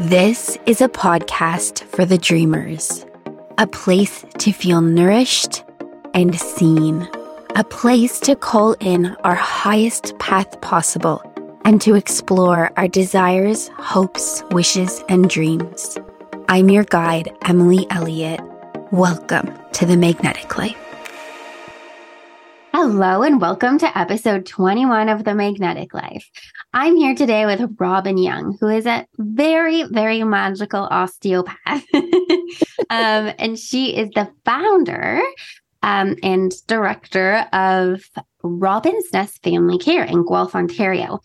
This is a podcast for the dreamers, a place to feel nourished and seen, a place to call in our highest path possible and to explore our desires, hopes, wishes, and dreams. I'm your guide, Emily Elliott. Welcome to the Magnetic Life. Hello, and welcome to episode 21 of The Magnetic Life. I'm here today with Robin Young, who is a very, very magical osteopath. um, and she is the founder um, and director of Robin's Nest Family Care in Guelph, Ontario.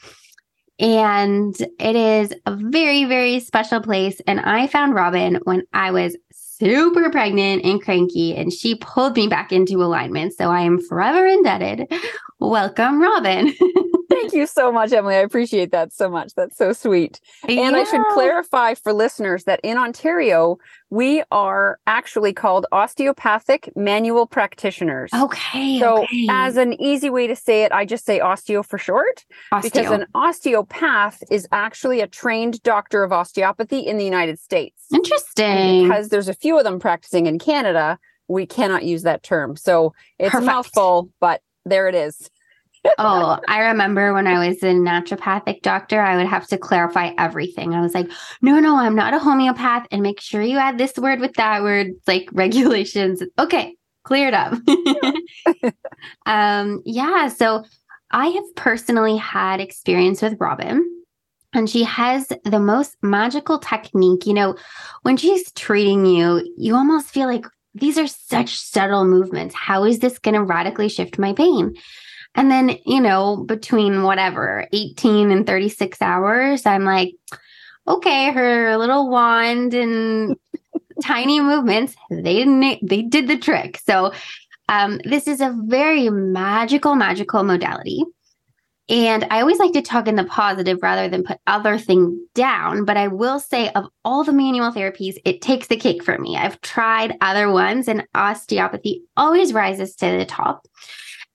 And it is a very, very special place. And I found Robin when I was super pregnant and cranky, and she pulled me back into alignment. So I am forever indebted. Welcome, Robin. Thank you so much, Emily. I appreciate that so much. That's so sweet. And yeah. I should clarify for listeners that in Ontario, we are actually called osteopathic manual practitioners. Okay. So, okay. as an easy way to say it, I just say osteo for short. Osteo. Because an osteopath is actually a trained doctor of osteopathy in the United States. Interesting. And because there's a few of them practicing in Canada, we cannot use that term. So, it's Perfect. a mouthful, but there it is oh, I remember when I was a naturopathic doctor, I would have to clarify everything. I was like, no, no, I'm not a homeopath. And make sure you add this word with that word, like regulations. Okay, cleared up. um, yeah. So I have personally had experience with Robin. And she has the most magical technique. You know, when she's treating you, you almost feel like these are such subtle movements. How is this going to radically shift my pain? And then, you know, between whatever, 18 and 36 hours, I'm like, okay, her little wand and tiny movements, they they did the trick. So, um, this is a very magical, magical modality. And I always like to talk in the positive rather than put other things down. But I will say, of all the manual therapies, it takes the cake for me. I've tried other ones, and osteopathy always rises to the top.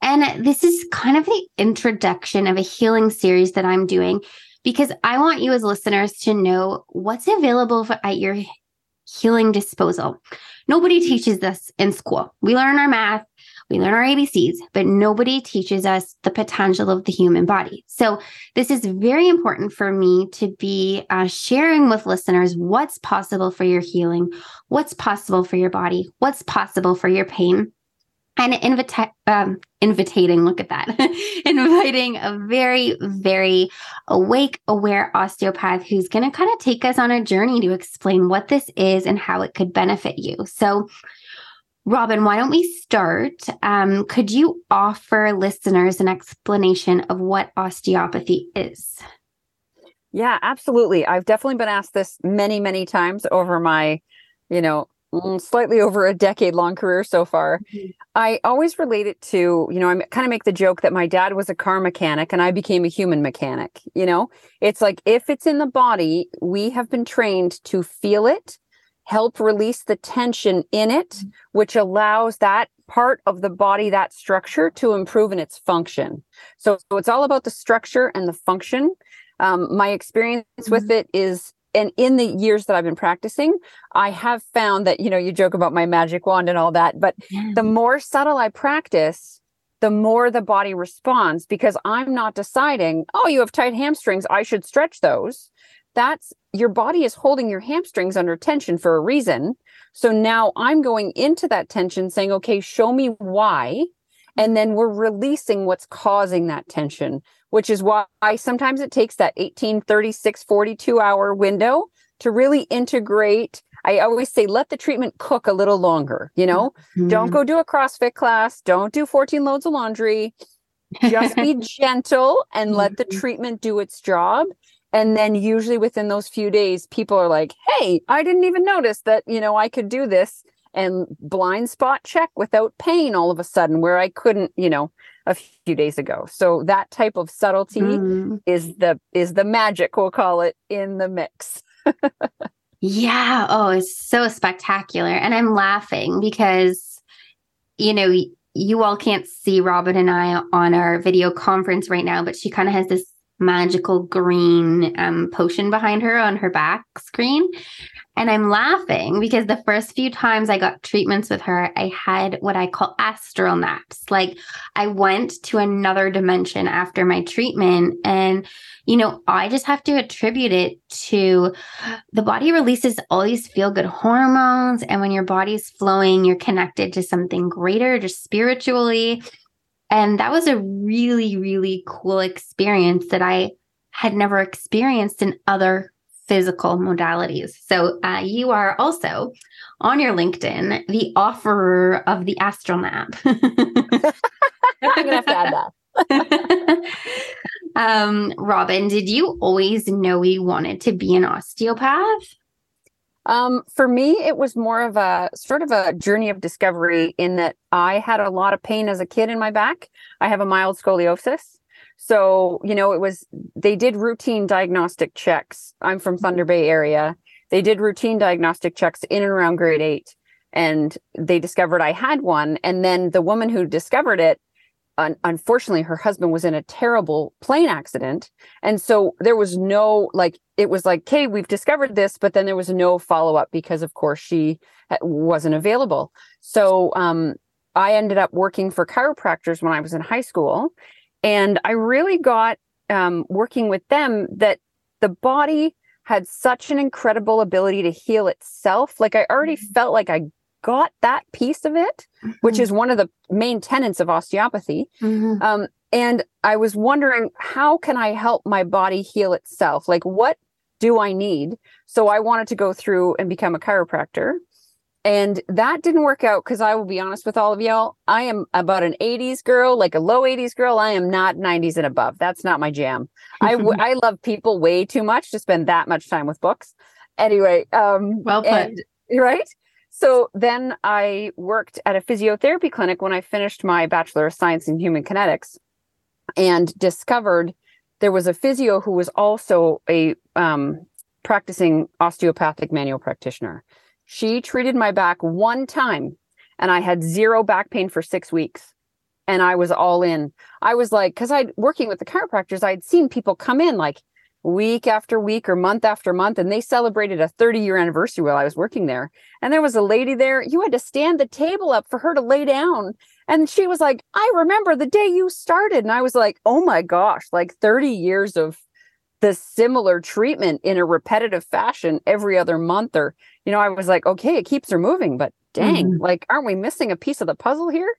And this is kind of the introduction of a healing series that I'm doing because I want you as listeners to know what's available for, at your healing disposal. Nobody teaches this in school. We learn our math, we learn our ABCs, but nobody teaches us the potential of the human body. So, this is very important for me to be uh, sharing with listeners what's possible for your healing, what's possible for your body, what's possible for your pain and invita- um, invitating look at that. Inviting a very very awake aware osteopath who's going to kind of take us on a journey to explain what this is and how it could benefit you. So robin why don't we start? Um, could you offer listeners an explanation of what osteopathy is? Yeah absolutely. I've definitely been asked this many many times over my you know slightly over a decade long career so far. Mm-hmm. I always relate it to, you know, I kind of make the joke that my dad was a car mechanic and I became a human mechanic. You know, it's like if it's in the body, we have been trained to feel it, help release the tension in it, mm-hmm. which allows that part of the body, that structure to improve in its function. So, so it's all about the structure and the function. Um, my experience mm-hmm. with it is and in the years that I've been practicing, I have found that, you know, you joke about my magic wand and all that, but yeah. the more subtle I practice, the more the body responds because I'm not deciding, oh, you have tight hamstrings, I should stretch those. That's your body is holding your hamstrings under tension for a reason. So now I'm going into that tension saying, okay, show me why. And then we're releasing what's causing that tension which is why sometimes it takes that 18, 36, 42 hour window to really integrate. I always say, let the treatment cook a little longer. You know, mm-hmm. don't go do a CrossFit class, don't do 14 loads of laundry. Just be gentle and let the mm-hmm. treatment do its job. And then usually within those few days, people are like, hey, I didn't even notice that, you know, I could do this and blind spot check without pain all of a sudden where I couldn't, you know, a few days ago. So that type of subtlety mm. is the is the magic we'll call it in the mix. yeah, oh, it's so spectacular and I'm laughing because you know, you all can't see Robin and I on our video conference right now, but she kind of has this magical green um, potion behind her on her back screen. And I'm laughing because the first few times I got treatments with her, I had what I call astral naps. Like I went to another dimension after my treatment. And, you know, I just have to attribute it to the body releases all these feel good hormones. And when your body's flowing, you're connected to something greater, just spiritually. And that was a really, really cool experience that I had never experienced in other physical modalities. So uh, you are also on your LinkedIn the offerer of the astral nap. I'm gonna have to add that. um, Robin, did you always know you wanted to be an osteopath? Um, for me, it was more of a sort of a journey of discovery in that I had a lot of pain as a kid in my back. I have a mild scoliosis. So, you know, it was, they did routine diagnostic checks. I'm from Thunder Bay area. They did routine diagnostic checks in and around grade eight and they discovered I had one. And then the woman who discovered it, un- unfortunately, her husband was in a terrible plane accident. And so there was no, like, it was like, okay, we've discovered this, but then there was no follow up because, of course, she wasn't available. So, um, I ended up working for chiropractors when I was in high school. And I really got um, working with them that the body had such an incredible ability to heal itself. Like I already mm-hmm. felt like I got that piece of it, mm-hmm. which is one of the main tenets of osteopathy. Mm-hmm. Um, and I was wondering, how can I help my body heal itself? Like, what do I need? So I wanted to go through and become a chiropractor. And that didn't work out because I will be honest with all of y'all. I am about an 80s girl, like a low 80s girl. I am not 90s and above. That's not my jam. I, w- I love people way too much to spend that much time with books. Anyway, um, well put. And, right? So then I worked at a physiotherapy clinic when I finished my Bachelor of Science in Human Kinetics and discovered there was a physio who was also a um, practicing osteopathic manual practitioner. She treated my back one time and I had zero back pain for six weeks. And I was all in. I was like, because I'd working with the chiropractors, I'd seen people come in like week after week or month after month, and they celebrated a 30 year anniversary while I was working there. And there was a lady there, you had to stand the table up for her to lay down. And she was like, I remember the day you started. And I was like, oh my gosh, like 30 years of the similar treatment in a repetitive fashion every other month or you know i was like okay it keeps her moving but dang mm-hmm. like aren't we missing a piece of the puzzle here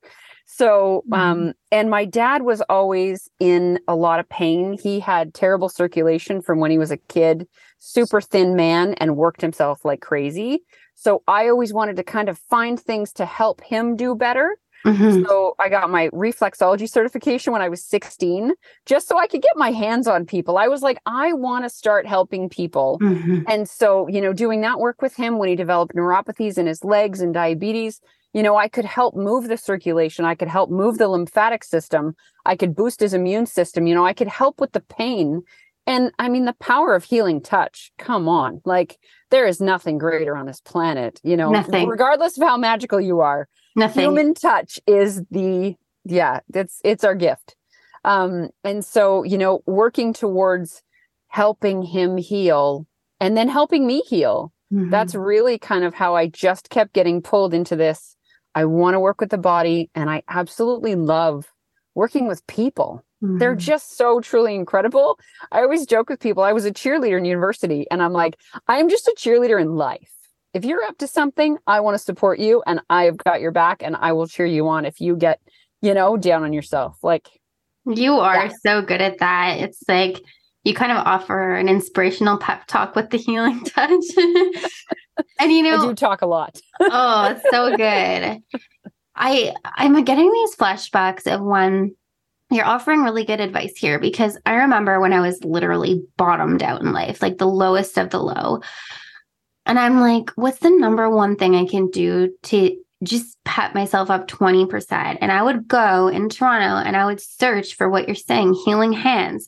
so mm-hmm. um and my dad was always in a lot of pain he had terrible circulation from when he was a kid super thin man and worked himself like crazy so i always wanted to kind of find things to help him do better Mm-hmm. So I got my reflexology certification when I was 16, just so I could get my hands on people. I was like, I want to start helping people. Mm-hmm. And so, you know, doing that work with him when he developed neuropathies in his legs and diabetes, you know, I could help move the circulation. I could help move the lymphatic system. I could boost his immune system. You know, I could help with the pain. And I mean, the power of healing touch, come on. Like, there is nothing greater on this planet, you know, nothing. regardless of how magical you are Nothing. Human touch is the yeah, it's it's our gift. Um, and so, you know, working towards helping him heal and then helping me heal. Mm-hmm. That's really kind of how I just kept getting pulled into this. I want to work with the body and I absolutely love working with people. Mm-hmm. They're just so truly incredible. I always joke with people. I was a cheerleader in university and I'm like, I'm just a cheerleader in life if you're up to something, I want to support you and I've got your back and I will cheer you on if you get, you know, down on yourself. Like you are yeah. so good at that. It's like you kind of offer an inspirational pep talk with the healing touch. And you know, I do talk a lot. oh, it's so good. I I'm getting these flashbacks of when you're offering really good advice here because I remember when I was literally bottomed out in life, like the lowest of the low. And I'm like, what's the number one thing I can do to just pet myself up 20%? And I would go in Toronto and I would search for what you're saying, healing hands,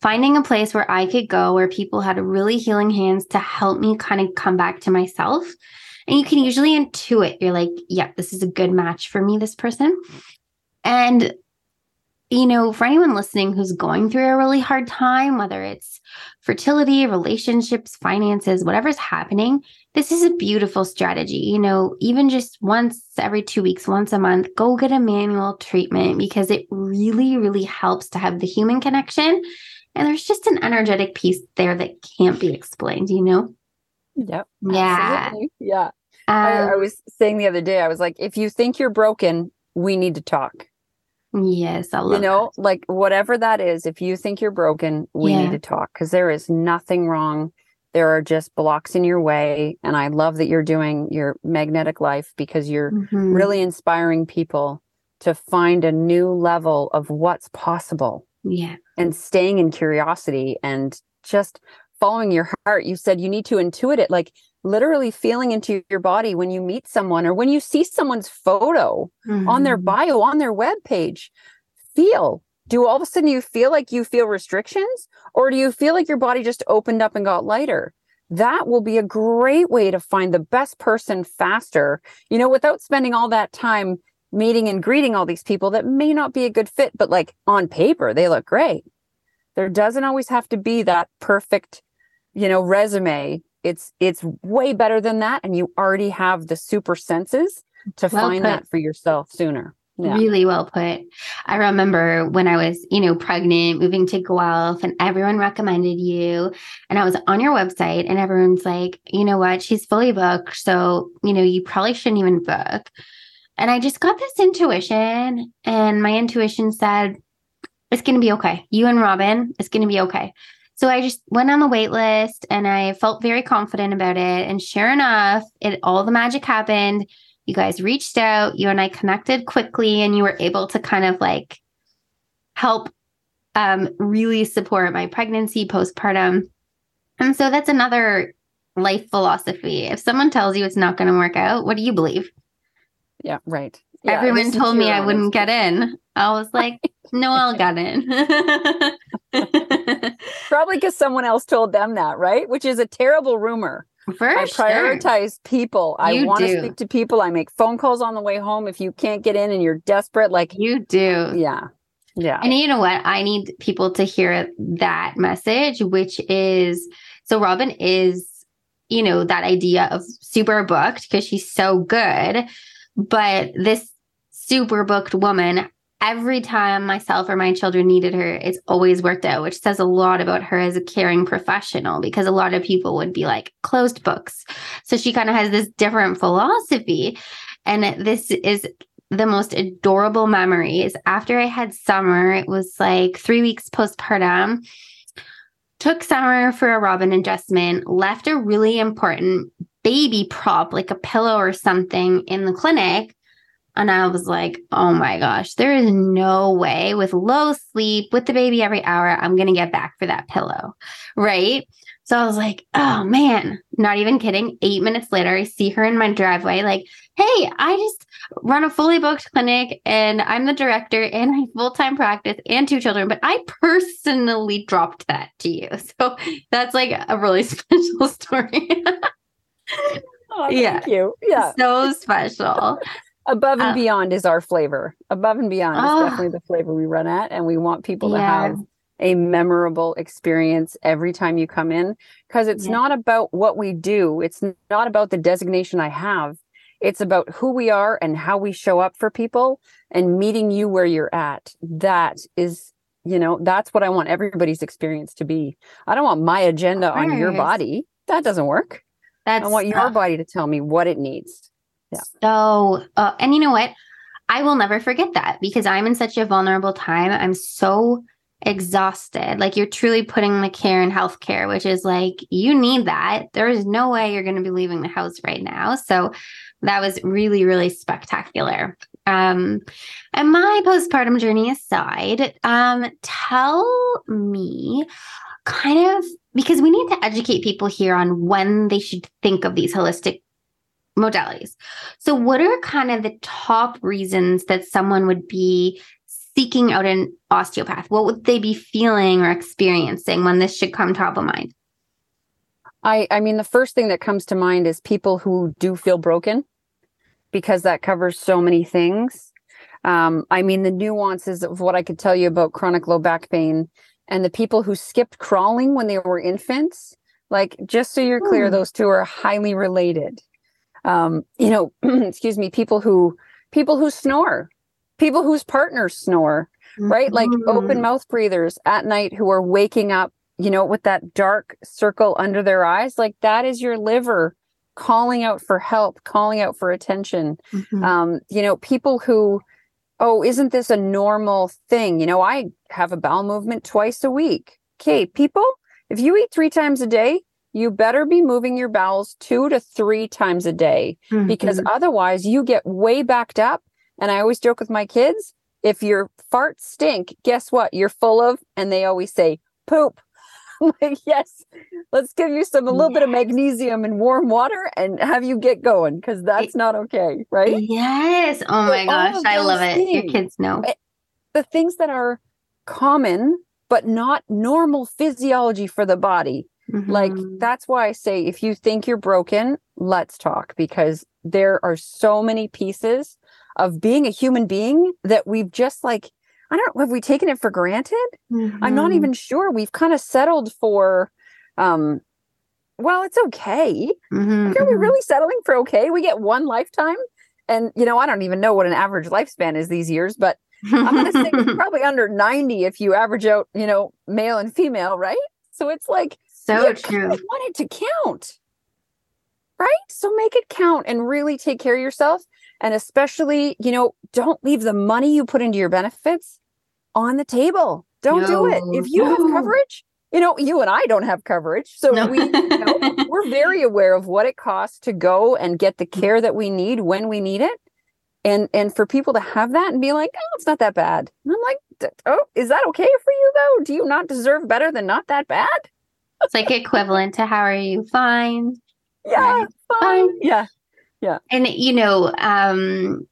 finding a place where I could go where people had really healing hands to help me kind of come back to myself. And you can usually intuit, you're like, yeah, this is a good match for me, this person. And you know, for anyone listening who's going through a really hard time, whether it's fertility, relationships, finances, whatever's happening, this is a beautiful strategy. You know, even just once every two weeks, once a month, go get a manual treatment because it really, really helps to have the human connection. And there's just an energetic piece there that can't be explained, you know? Yep. Yeah. Absolutely. Yeah. Um, I, I um was saying the other day, I was like, if you think you're broken, we need to talk. Yes, I love you know, that. like whatever that is. If you think you're broken, we yeah. need to talk because there is nothing wrong. There are just blocks in your way, and I love that you're doing your magnetic life because you're mm-hmm. really inspiring people to find a new level of what's possible. Yeah, and staying in curiosity and just following your heart. You said you need to intuit it, like literally feeling into your body when you meet someone or when you see someone's photo mm-hmm. on their mm-hmm. bio on their web page feel do all of a sudden you feel like you feel restrictions or do you feel like your body just opened up and got lighter that will be a great way to find the best person faster you know without spending all that time meeting and greeting all these people that may not be a good fit but like on paper they look great there doesn't always have to be that perfect you know resume it's it's way better than that and you already have the super senses to well find put. that for yourself sooner yeah. Really well put. I remember when I was, you know, pregnant, moving to Guelph, and everyone recommended you. And I was on your website, and everyone's like, you know what? She's fully booked. So, you know, you probably shouldn't even book. And I just got this intuition, and my intuition said, it's going to be okay. You and Robin, it's going to be okay. So I just went on the wait list and I felt very confident about it. And sure enough, it all the magic happened. You guys reached out, you and I connected quickly, and you were able to kind of like help um, really support my pregnancy, postpartum. And so that's another life philosophy. If someone tells you it's not going to work out, what do you believe? Yeah, right. Yeah, Everyone told me I wouldn't get in. I was like, Noelle got in. Probably because someone else told them that, right? Which is a terrible rumor. For I sure. prioritize people. I want to speak to people. I make phone calls on the way home. If you can't get in and you're desperate, like you do. Yeah. Yeah. And you know what? I need people to hear that message, which is so Robin is, you know, that idea of super booked because she's so good. But this super booked woman every time myself or my children needed her, it's always worked out, which says a lot about her as a caring professional because a lot of people would be like closed books. So she kind of has this different philosophy. And this is the most adorable memories. After I had summer, it was like three weeks postpartum. Took summer for a Robin adjustment, left a really important baby prop, like a pillow or something, in the clinic and I was like, oh my gosh, there is no way with low sleep, with the baby every hour, I'm going to get back for that pillow. Right. So I was like, oh man, not even kidding. Eight minutes later, I see her in my driveway, like, hey, I just run a fully booked clinic and I'm the director and I full time practice and two children, but I personally dropped that to you. So that's like a really special story. oh, yeah. you. Yeah. So special above and uh, beyond is our flavor. Above and beyond is ah. definitely the flavor we run at, and we want people yeah. to have a memorable experience every time you come in because it's yeah. not about what we do. It's not about the designation I have. It's about who we are and how we show up for people and meeting you where you're at. That is, you know, that's what I want everybody's experience to be. I don't want my agenda on your body. That doesn't work. That's, I want your uh, body to tell me what it needs. Yeah. So, uh, and you know what? I will never forget that because I'm in such a vulnerable time. I'm so exhausted. Like you're truly putting the care in healthcare, which is like you need that. There is no way you're going to be leaving the house right now. So that was really, really spectacular. Um, and my postpartum journey aside, um, tell me kind of because we need to educate people here on when they should think of these holistic modalities. So, what are kind of the top reasons that someone would be seeking out an osteopath? What would they be feeling or experiencing when this should come top of mind? I, I mean, the first thing that comes to mind is people who do feel broken because that covers so many things. Um, I mean, the nuances of what I could tell you about chronic low back pain and the people who skipped crawling when they were infants. Like, just so you're clear, Hmm. those two are highly related. Um, you know, excuse me, people who people who snore, people whose partners snore, right? Like open Mhm. mouth breathers at night who are waking up, you know, with that dark circle under their eyes. Like that is your liver calling out for help, calling out for attention. Mhm. Um, you know, people who, oh, isn't this a normal thing? You know, I have a bowel movement twice a week. Okay, people, if you eat three times a day, you better be moving your bowels two to three times a day because Mhm. otherwise you get way backed up. And I always joke with my kids if your farts stink, guess what? You're full of, and they always say, poop. I'm like, yes, let's give you some, a little bit of magnesium and warm water and have you get going because that's not okay, right? Yes. Oh my all gosh. I love it. Your kids know. Eh, The things that are common, but not normal physiology for the body. Like, Mhm. that's why I say if you think you're broken, let's talk because there are so many pieces of being a human being that we've just like, I don't know, have we taken it for granted? I'm not Mhm. even sure. We've kind of settled for, um, well, it's okay. Mhm, Like, are we mhm. really settling for okay? We get one lifetime. And, you know, I don't even know what an average lifespan is these years, but I'm going to say probably under 90 if you average out, you know, male and female, right? So it's like, so you true. kind of want it to count. Right? So make it count and really take care of yourself. And especially, you know, don't leave the money you put into your benefits on the table. Don't do it. If you have coverage, you know, you and I don't have coverage. So No. we, you know, we're very aware of what it costs to go and get the Mm. care that we need when we need it. And and for people to have that and be like, oh, it's not that bad. And I'm like, oh, is that okay for you though? Do you not deserve better than not that bad? It's like equivalent to how are you? Fine. Yeah, fine. Yeah. Yeah. And you know, um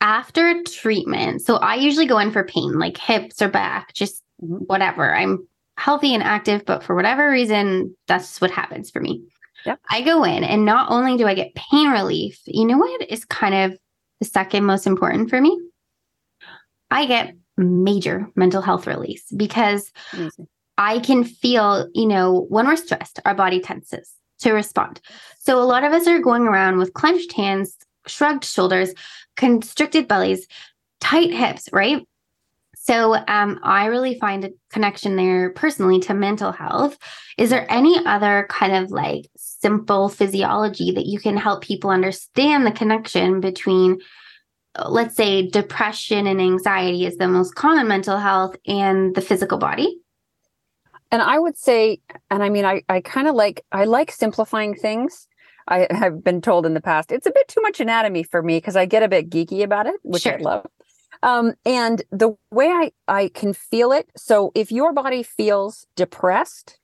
after treatment, so I usually go in for pain, like hips or back, just whatever. I'm healthy and active, but for whatever reason, that's what happens for me. Yep. I go in and not only do I get pain relief, you know what is kind of the second most important for me? I get major mental health release because Amazing. I can feel, you know, when we're stressed, our body tenses to respond. So a lot of us are going around with clenched hands, shrugged shoulders, constricted bellies, tight hips, right? So um, I really find a connection there personally to mental health. Is there any other kind of like simple physiology that you can help people understand the connection between, uh, let's say, depression and anxiety is the most common mental health and the physical body? And I would say, and I mean, I, I kind of like, I like simplifying things. I have been told in the past, it's a bit too much anatomy for me because I get a bit geeky about it, which I love. Um, and the way I, I can feel it. So if your body feels depressed,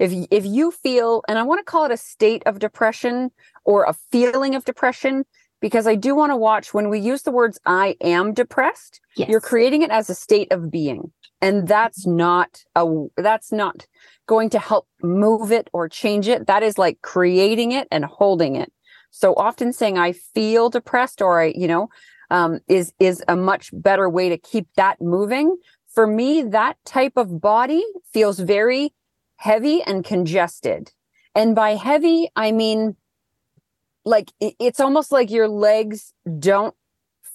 if y- if you feel and i want to call it a state of depression or a feeling of depression because i do want to watch when we use the words i am depressed Yes. you're creating it as a state of being and that's not a that's not going to help move it or change it that is like creating it and holding it so often saying i feel depressed or i you know um, is is a much better way to keep that moving for me that type of body feels very heavy and congested. And by heavy, I mean like it's almost like your legs don't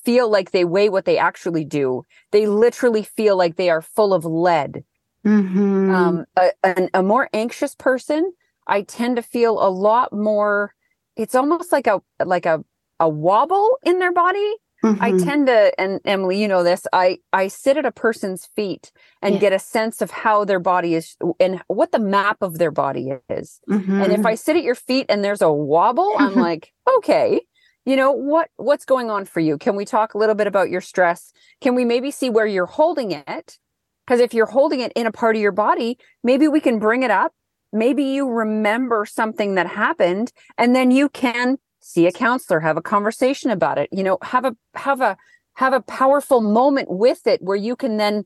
feel like they weigh what they actually do. They literally feel like they are full of lead. Mhm. Um, a, an, a more anxious person, I tend to feel a lot more. It's almost like a like a a wobble in their body. I Mhm. tend to, and Emily, you know this. I I sit at a person's feet and Yeah. get a sense of how their body is and what the map of their body is. And if Mhm. I sit at your feet and there's a wobble, I'm like, okay, you know what what's going on for you? Can we talk a little bit about your stress? Can we maybe see where you're holding it? Because if you're holding it in a part of your body, maybe we can bring it up. Maybe you remember something that happened, and then you can see a counselor, have a conversation about it. You know, have a have a have a powerful moment with it where you can then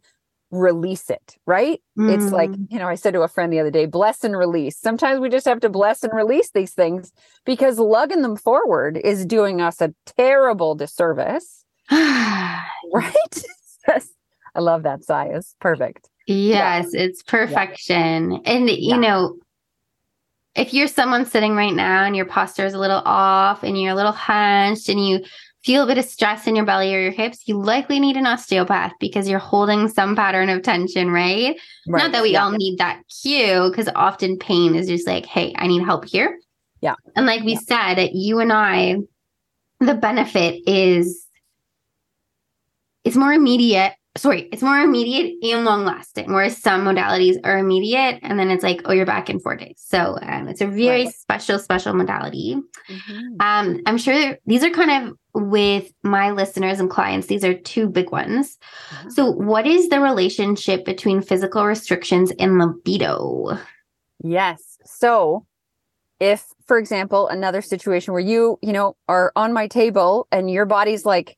release it, right? It's like, Mm. you know, I said to a friend the other day, bless and release. Sometimes we just have to bless and release these things because lugging them forward is doing us a terrible disservice. right? I love that. It's perfect. Yes, yeah. it's perfection. Yeah. And you yeah. know, if you're someone sitting right now and your posture is a little off and you're a little hunched and you feel a bit of stress in your belly or your hips, you likely need an osteopath because you're holding some pattern of tension, right? right. Not that we yeah. all need that cue, because often pain is just like, hey, I need help here. Yeah. And like we yeah. said, you and I, the benefit is it's more immediate sorry, it's more immediate and long lasting, whereas some modalities are immediate and then it's like, oh, you're back in four days. So um, it's a very right. special, special modality. Mm-hmm. Um, I'm sure these are kind of with my listeners and clients, these are two big ones. Mm-hmm. So, what is the relationship between physical restrictions and libido? Yes. So, if, for example, another situation where you, you know, are on my table and your body's like,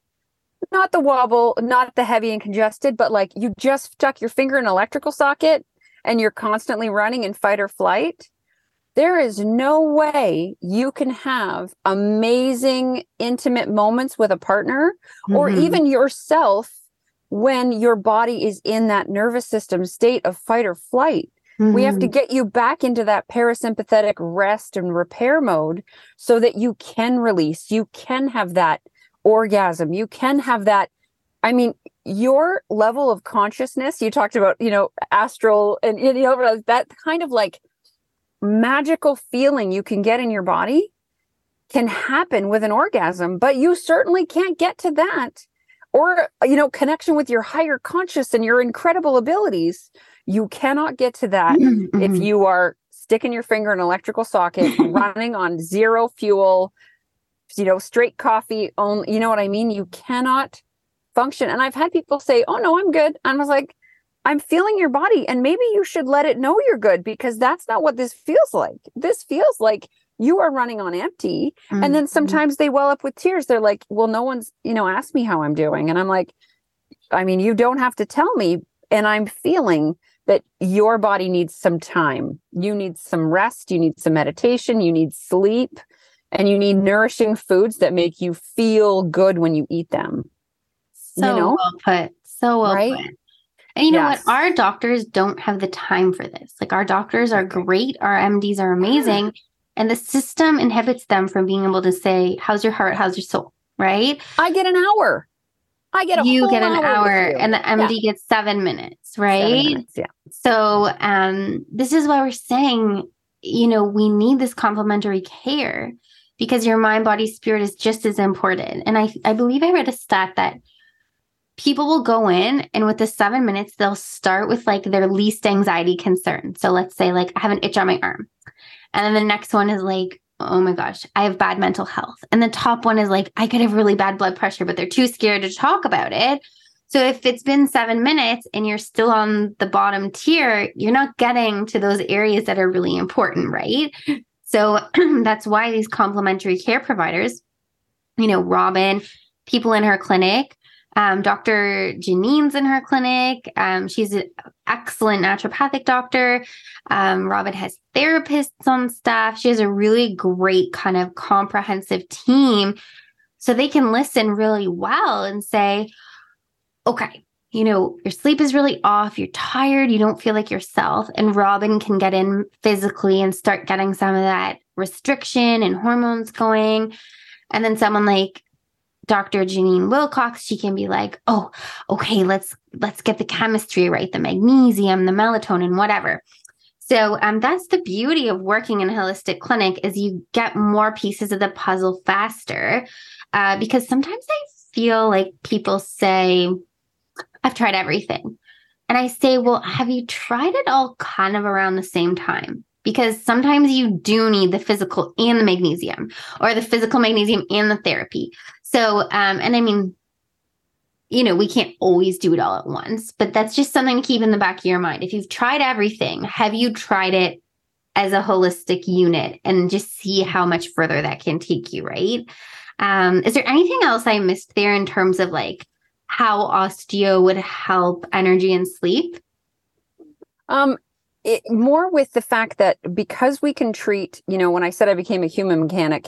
not the wobble, not the heavy and congested, but like you just stuck your finger in an electrical socket and you're constantly running in fight or flight, there is no way you can have amazing, intimate moments with a partner mm-hmm. or even yourself when your body is in that nervous system state of fight or flight. Mm-hmm. We have to mm-hmm. get you back into that parasympathetic rest and repair mode so that you can release, you can have that orgasm. You can have that. I mean, your level of consciousness, you talked about, you know, astral and, you know, that kind of like magical feeling you can get in your body can happen with an orgasm, but you certainly can't get to that or, you know, connection with your higher conscious and your incredible abilities. You cannot get to that mm-hmm. if you are sticking your finger in an electrical socket, running on zero fuel, you know, straight coffee only, you know what I mean? You cannot function. And I've had people say, Oh no, I'm good. And I was like, I'm feeling your body and maybe you should let it know you're good because that's not what this feels like. This feels like you are running on empty. Mm-hmm. And then mm-hmm. sometimes they well up with tears. They're like, well, no one's, you know, asked me how I'm doing. And I'm like, I mean, you don't have to tell me. And I'm feeling that your body needs some time. You need some rest. You need some meditation. You need sleep and you need nourishing foods that make you feel good when you eat them. So you know? well put. So well right? put. And you know yes. what? Our doctors don't have the time for this. Like our doctors are great, our MDs are amazing, and the system inhibits them from being able to say, "How's your heart? How's your soul?" Right? I get an hour. I get a you get an hour, hour and the MD yeah. gets seven minutes, right? Seven minutes, yeah. So um, this is why we're saying, you know, we need this complementary care because your mind, body, spirit is just as important. And I, I believe I read a stat that people will go in and with the seven minutes, they'll start with like their least anxiety concern. So let's say, like, I have an itch on my arm. And then the next one is like, oh my gosh, I have bad mental health. And the top one is like, I could have really bad blood pressure, but they're too scared to talk about it. So if it's been seven minutes and you're still on the bottom tier, you're not getting to those areas that are really important, right? So that's why these complementary care providers, you know, Robin, people in her clinic, um, Dr. Janine's in her clinic. Um, she's an excellent naturopathic doctor. Um, Robin has therapists on staff. She has a really great kind of comprehensive team. So they can listen really well and say, okay, you know, your sleep is really off, you're tired, you don't feel like yourself. And Robin can get in physically and start getting some of that restriction and hormones going. And then someone like Dr. Janine Wilcox, she can be like, "Oh, okay, let's let's get the chemistry right, the magnesium, the melatonin, whatever." So um, that's the beauty of working in a holistic clinic is you get more pieces of the puzzle faster. Uh, because sometimes I feel like people say, I've tried everything. And I say, well, have you tried it all kind of around the same time? Because sometimes you do need the physical and the magnesium, or the physical magnesium and the therapy. So, um, and I mean, you know, we can't always do it all at once, but that's just something to keep in the back of your mind. If you've tried everything, have you tried it as a holistic unit and just see how much further that can take you, right? Um, is there anything else I missed there in terms of like how osteo would help energy and sleep? Um, it, more with the fact that because we can treat, you know, when I said I became a human mechanic,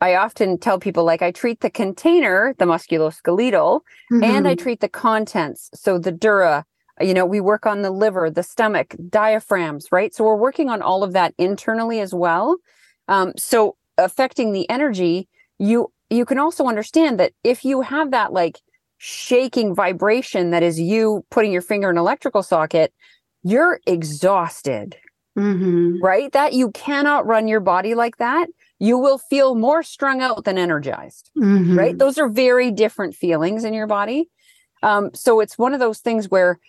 I often tell people like I treat the container, the musculoskeletal, mm-hmm. and I mm-hmm. treat the contents. So the dura, you know, we work on the liver, the stomach, diaphragms, right? So we're working on all of that internally as well. Um, so affecting the energy, you you can also understand that if you have that like shaking vibration that is you putting your finger in an electrical socket, you're exhausted. Mm-hmm. Right? That you cannot run your body like that. You will feel more strung out than energized. Mm-hmm. Right? Those are very different feelings in your body. Um, so it's one of those things where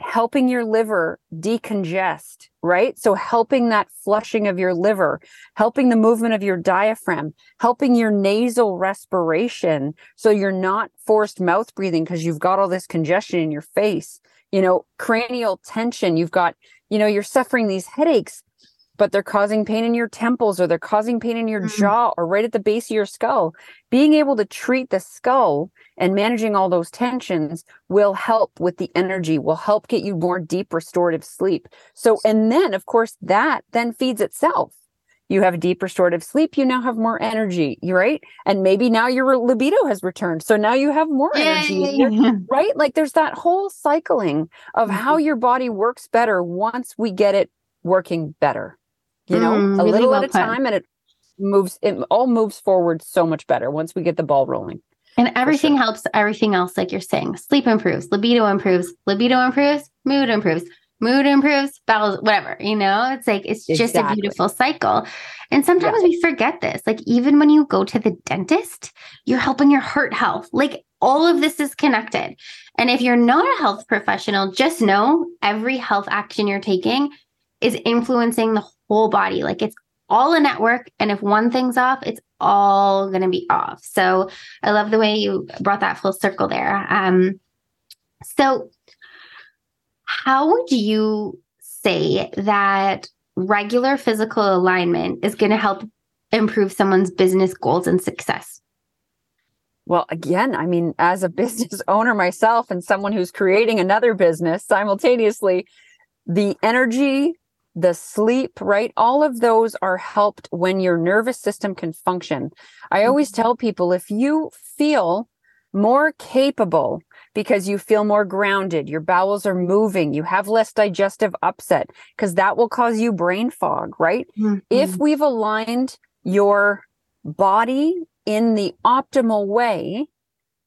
helping your liver decongest, right? So helping that flushing of your liver, helping the movement of your diaphragm, helping your nasal respiration. So you're not forced mouth breathing because you've got all this congestion in your face, you know, cranial tension. You've got, you know, you're suffering these headaches but they're causing pain in your temples or they're causing pain in your mm-hmm. jaw or right at the base of your skull. Being able to treat the skull and managing all those tensions will help with the energy, will help get you more deep restorative sleep. So, and then of course, that then feeds itself. You have deep restorative sleep, you now have more energy, right? And maybe now your libido has returned. So now you have more energy, right? Like there's that whole cycling of mm-hmm. how your body works better once we get it working better you know, mm, a really little well at a time, and it moves. It all moves forward so much better once we get the ball rolling. And everything sure. helps everything else, like you're saying. Sleep improves, libido improves, libido improves, mood improves, mood improves, bowels, whatever. You know, it's like it's exactly. just a beautiful cycle. And sometimes yeah. we forget this. Like even when you go to the dentist, you're helping your heart health. Like all of this is connected. And if you're not a health professional, just know every health action you're taking is influencing the whole body. Like it's all a network. And if one thing's off, it's all going to be off. So I love the way you brought that full circle there. Um, so, how would you say that regular physical alignment is going to help improve someone's business goals and success? Well, again, I mean, as a business owner myself and someone who's creating another business simultaneously, the energy the sleep, right? All of those are helped when your nervous system can function. I always mm-hmm. tell people if you feel more capable because you feel more grounded, your bowels are moving, you have less digestive upset, because that will cause you brain fog, right? Mm-hmm. If we've aligned your body in the optimal way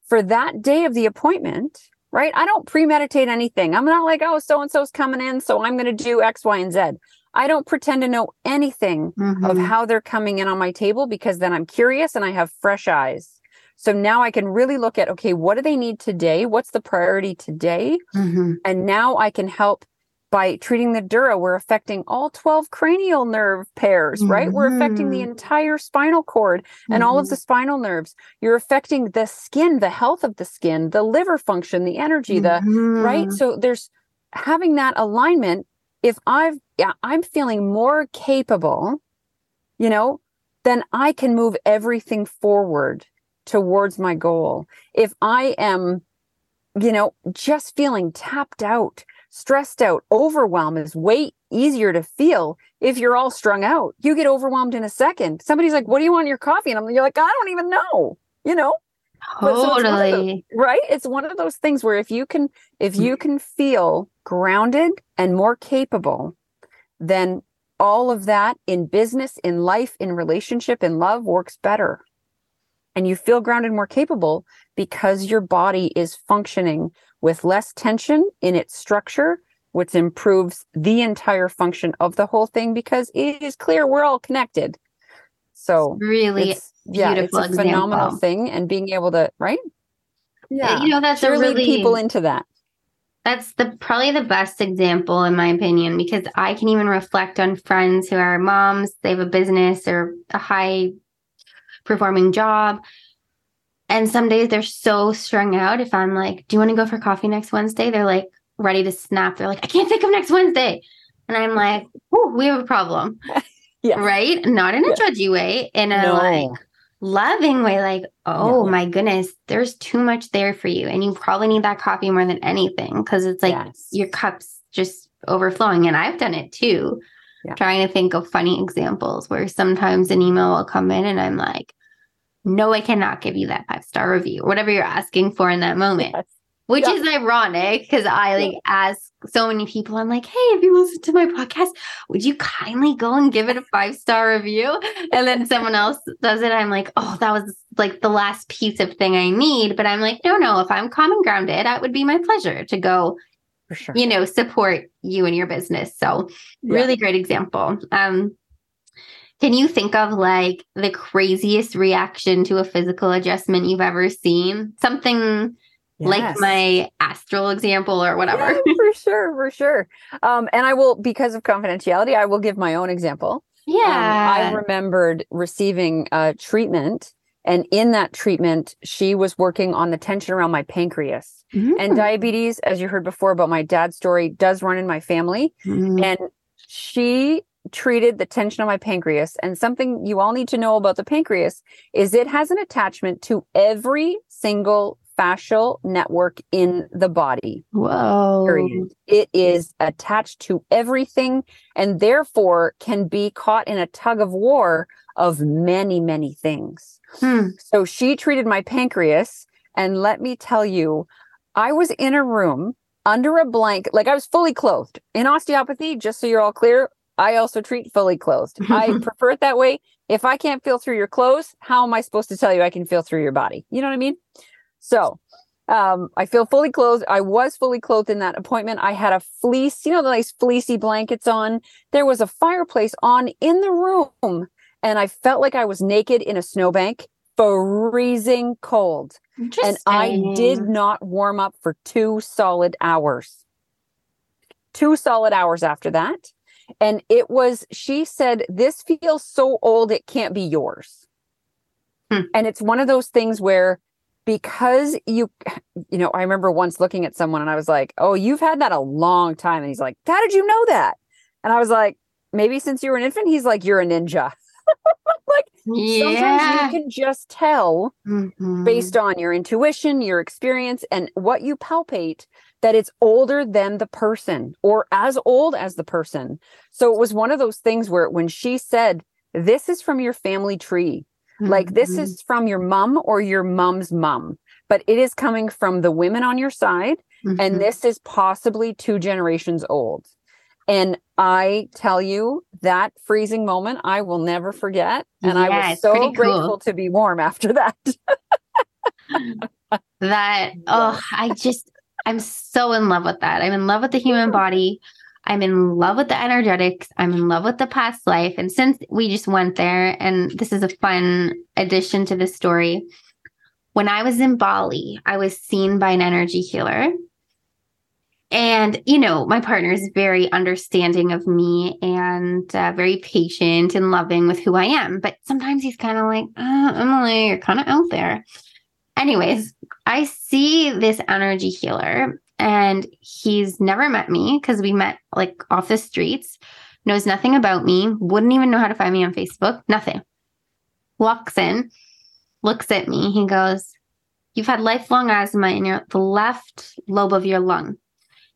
for that day of the appointment, right? I don't premeditate anything. I'm not like, oh, so and so's coming in, so I'm going to do X, Y, and Z. I don't pretend to know anything mm-hmm. of how they're coming in on my table because then I'm curious and I have fresh eyes. So now I can really look at, okay, what do they need today? What's the priority today? Mm-hmm. And now I can help by treating the dura, we're affecting all 12 cranial nerve pairs, right? Mm-hmm. We're affecting the mm-hmm. entire spinal cord and mm-hmm. all of the mm-hmm. spinal nerves. You're affecting the skin, the health of the skin, the liver function, the energy, the right. Mm-hmm. So there's having that alignment. If I've, yeah, I'm feeling more capable, you know, then I can move everything forward towards my goal. If I am, you know, just feeling tapped out, stressed out, overwhelm is way easier to feel if you're all strung out. You get overwhelmed in a second. Somebody's like, "What do you want in your coffee?" And I'm you're like, "I don't even know." You know? Totally. So right? It's one of those things where if you can if you can feel grounded and more capable, then all of that in business, in life, in relationship, in love works better. And you feel grounded, more capable because your body is functioning with less tension in its structure, which improves the entire function of the whole thing because it is clear we're all connected. So really yeah, it's a example. phenomenal thing and being able to, right? Yeah. You know, that's really people into that. That's the probably the best example in my opinion because I can even reflect on friends who are moms, they have a business or a high performing job and some days they're so strung out. If I'm like, do you want to go for coffee next Wednesday? They're like ready to snap. They're like, I can't think of next Wednesday. And I'm like, we have a problem. yeah. Right? Not in a judgy way, in a no. like loving way, like, oh my goodness, there's too much there for you. And you probably need that coffee more than anything because it's like yes. your cup's just overflowing. And I've done it too. Yeah. Trying to think of funny examples where sometimes an email will come in and I'm like, no, I cannot give you that five star review whatever you're asking for in that moment. Yes. Which yeah. is ironic because I like yeah. ask so many people, I'm like, hey, if you listen to my podcast, would you kindly go and give it a five star review? And then someone else does it. I'm like, oh, that was like the last piece of thing I need. But I'm like, no, no, if I'm calm and grounded, that would be my pleasure to go, sure. you know, support you and your business. So, yeah. really great example. Um, can you think of like the craziest reaction to a physical adjustment you've ever seen? Something yes. like my astral example or whatever. Yeah, for sure, for sure. Um, and I will, because of confidentiality, I will give my own example. Yeah. Um, I remembered receiving a treatment, and in that treatment, she was working on the tension around my pancreas. Mm-hmm. And diabetes, as you heard before about my dad's story, does run in my family. Mm-hmm. And she treated the tension on my pancreas. And something you all need to know about the pancreas is it has an attachment to every single fascial network in the body. Whoa. Period. It is attached to everything and therefore can be caught in a tug of war of many, many things. Hmm. So she treated my pancreas. And let me tell you, I was in a room under a blanket, like I was fully clothed. In osteopathy, just so you're all clear, I also treat fully clothed. I prefer it that way. If I can't feel through your clothes, how am I supposed to tell you I can feel through your body? You know what I mean? So um, I feel fully clothed. I was fully clothed in that appointment. I had a fleece, you know, the nice fleecy blankets on. There was a fireplace on in the room, and I felt like I was naked in a snowbank, freezing cold. And I did not warm up for two solid hours. Two solid hours after that. And it was, she said, this feels so old, it can't be yours. Hmm. And it's one of those things where, because you, you know, I remember once looking at someone and I was like, oh, you've had that a long time. And he's like, how did you know that? And I was like, maybe since you were an infant, he's like, you're a ninja. like yeah. sometimes you can just tell mm-hmm. based on your intuition, your experience, and what you palpate that it's older than the person or as old as the person. So it was one of those things where when she said, This is from your family tree, mm-hmm. like this mm-hmm. is from your mom or your mom's mom, but it is coming from the women on your side. Mm-hmm. And this is possibly two generations old. And I tell you that freezing moment, I will never forget. And yeah, I was so grateful cool. to be warm after that. that, oh, I just, I'm so in love with that. I'm in love with the human body. I'm in love with the energetics. I'm in love with the past life. And since we just went there, and this is a fun addition to the story, when I was in Bali, I was seen by an energy healer and, you know, my partner is very understanding of me and uh, very patient and loving with who I am. But sometimes he's kind of like, oh, Emily, you're kind of out there. Anyways, I see this energy healer and he's never met me because we met like off the streets, knows nothing about me, wouldn't even know how to find me on Facebook, nothing. Walks in, looks at me, he goes, You've had lifelong asthma in your the left lobe of your lung.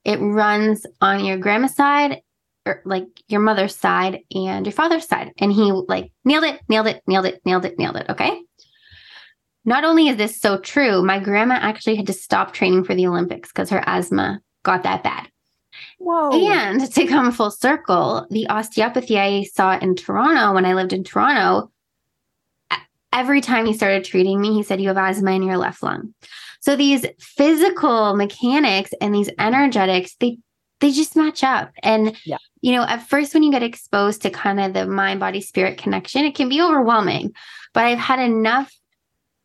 It runs on your grandma's side, or like your mother's side and your father's side. And he like nailed it, nailed it, nailed it, nailed it, nailed it. Okay. Not only is this so true, my grandma actually had to stop training for the Olympics because her asthma got that bad. Whoa. And to come full circle, the osteopathy I saw in Toronto when I lived in Toronto, every time he started treating me, he said, You have asthma in your left lung. So these physical mechanics and these energetics, they they just match up. And yeah. you know, at first when you get exposed to kind of the mind body spirit connection, it can be overwhelming. But I've had enough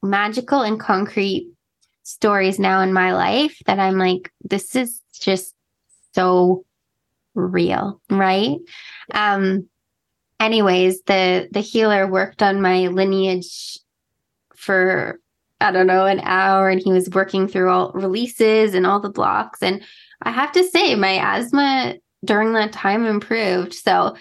magical and concrete stories now in my life that I'm like this is just so real, right? Um anyways, the the healer worked on my lineage for I don't know, an hour and he was working through all releases and all the blocks. And I have to say, my asthma during that time improved. So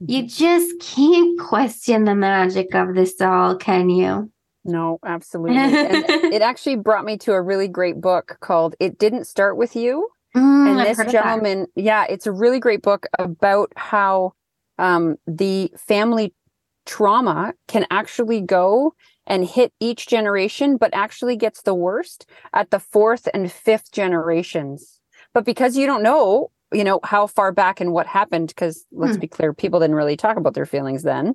you mm-hmm. just can't question the magic of this all, can you? No, absolutely. and it actually brought me to a really great book called It Didn't Start With You. Mm, and I've this gentleman, yeah, it's a really great book about how um, the family trauma can actually go and hit each generation, but actually gets the worst at the fourth and fifth generations. But because you don't know, you know, how far back and what happened, because let's hmm. be clear, people didn't really talk about their feelings then.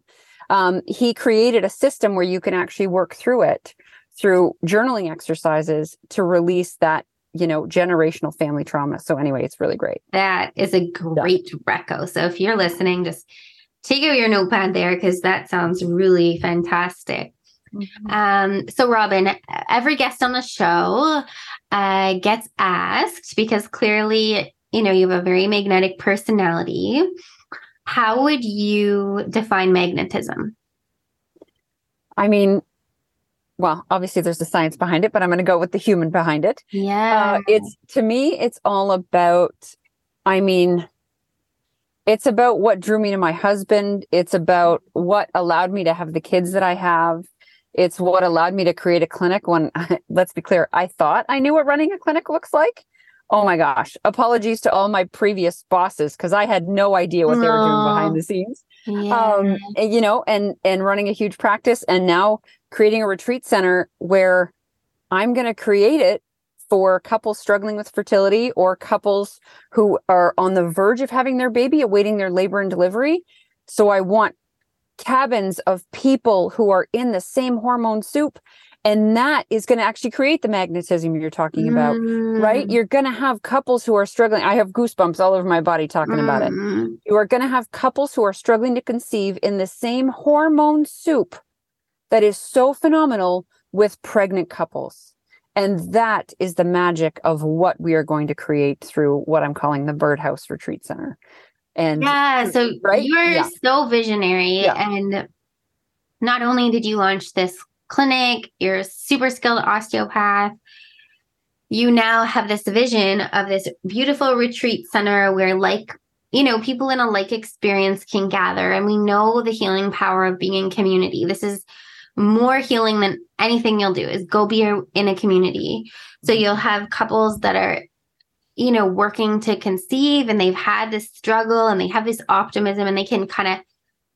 Um, he created a system where you can actually work through it through journaling exercises to release that you know generational family trauma so anyway it's really great that is a great yeah. reco so if you're listening just take out your notepad there because that sounds really fantastic Mm-hmm. Um, so, Robin, every guest on the show uh, gets asked because clearly, you know, you have a very magnetic personality. How would you define magnetism? I mean, well, obviously there's the science behind it, but I'm going to go with the human behind it. Yeah. Uh, it's to me, it's all about, I mean, it's about what drew me to my husband. It's about what allowed me to have the kids that I have. It's what allowed me to create a clinic when, let's be clear, I thought I knew what running a clinic looks like. Oh my gosh. Apologies to all my previous bosses because I had no idea what they were doing behind the scenes. Yeah. Um, and, you know, and and running a huge practice and now creating a retreat center where I'm going to create it for couples struggling with fertility or couples who are on the verge of having their baby awaiting their labor and delivery. So I want cabins of people who are in the same hormone soup and that is going to actually create the magnetism you're talking about mm. right you're going to have couples who are struggling i have goosebumps all over my body talking mm. about it mm-hmm. you are going to have couples who are struggling to conceive in the same hormone soup that is so phenomenal with pregnant couples and that is the magic of what we are going to create through what i'm calling the birdhouse retreat center and yeah, so right? you're yeah. so visionary. Yeah. And not only did you launch this clinic, you're a super skilled osteopath. You now have this vision of this beautiful retreat center where, like, you know, people in a like experience can gather. And we know the healing power of being in community. This is more healing than anything you'll do is go be in a community. So you'll have couples that are you know, working to conceive and they've had this struggle and they have this optimism and they can kind of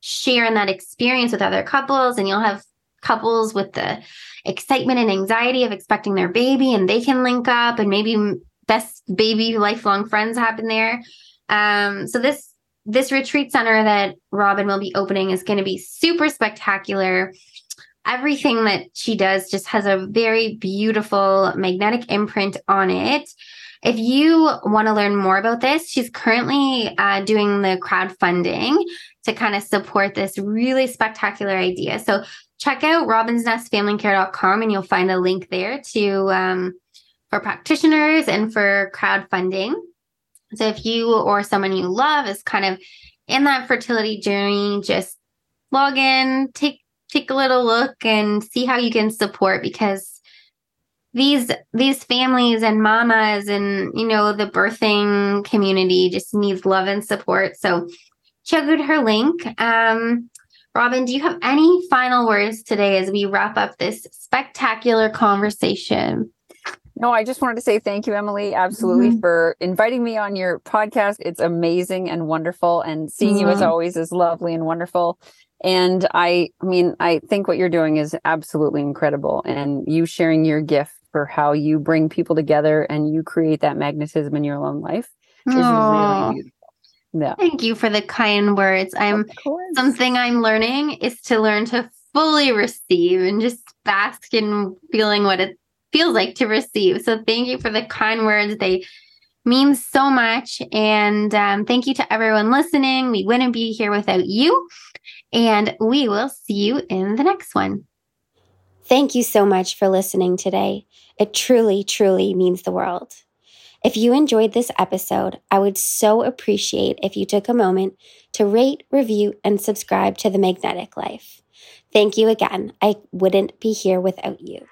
share in that experience with other couples. And you'll have couples with the excitement and anxiety of expecting their baby and they can link up and maybe best baby lifelong friends happen there. Um, so this this retreat center that Robin will be opening is going to be super spectacular. Everything that she does just has a very beautiful magnetic imprint on it. If you want to learn more about this, she's currently uh, doing the crowdfunding to kind of support this really spectacular idea. So check out robinsnestfamilycare.com and you'll find a link there to um, for practitioners and for crowdfunding. So if you or someone you love is kind of in that fertility journey, just log in, take take a little look and see how you can support because these these families and mamas and you know the birthing community just needs love and support so check out her link um, robin do you have any final words today as we wrap up this spectacular conversation no, I just wanted to say thank you, Emily, absolutely mm-hmm. for inviting me on your podcast. It's amazing and wonderful. And seeing mm-hmm. you as mm-hmm. always is lovely and wonderful. And I, I mean, I think what you're doing is absolutely incredible. And you sharing your gift for how you bring people together and you create that magnetism in your own life is Aww. really beautiful. Yeah. Thank you for the kind words. I'm something I'm learning is to learn to fully receive and just bask in feeling what it feels like to receive. So thank you for the kind words. They mean so much. And um, thank you to everyone listening. We wouldn't be here without you. And we will see you in the next one. Thank you so much for listening today. It truly, truly means the world. If you enjoyed this episode, I would so appreciate if you took a moment to rate, review, and subscribe to The Magnetic Life. Thank you again. I wouldn't be here without you.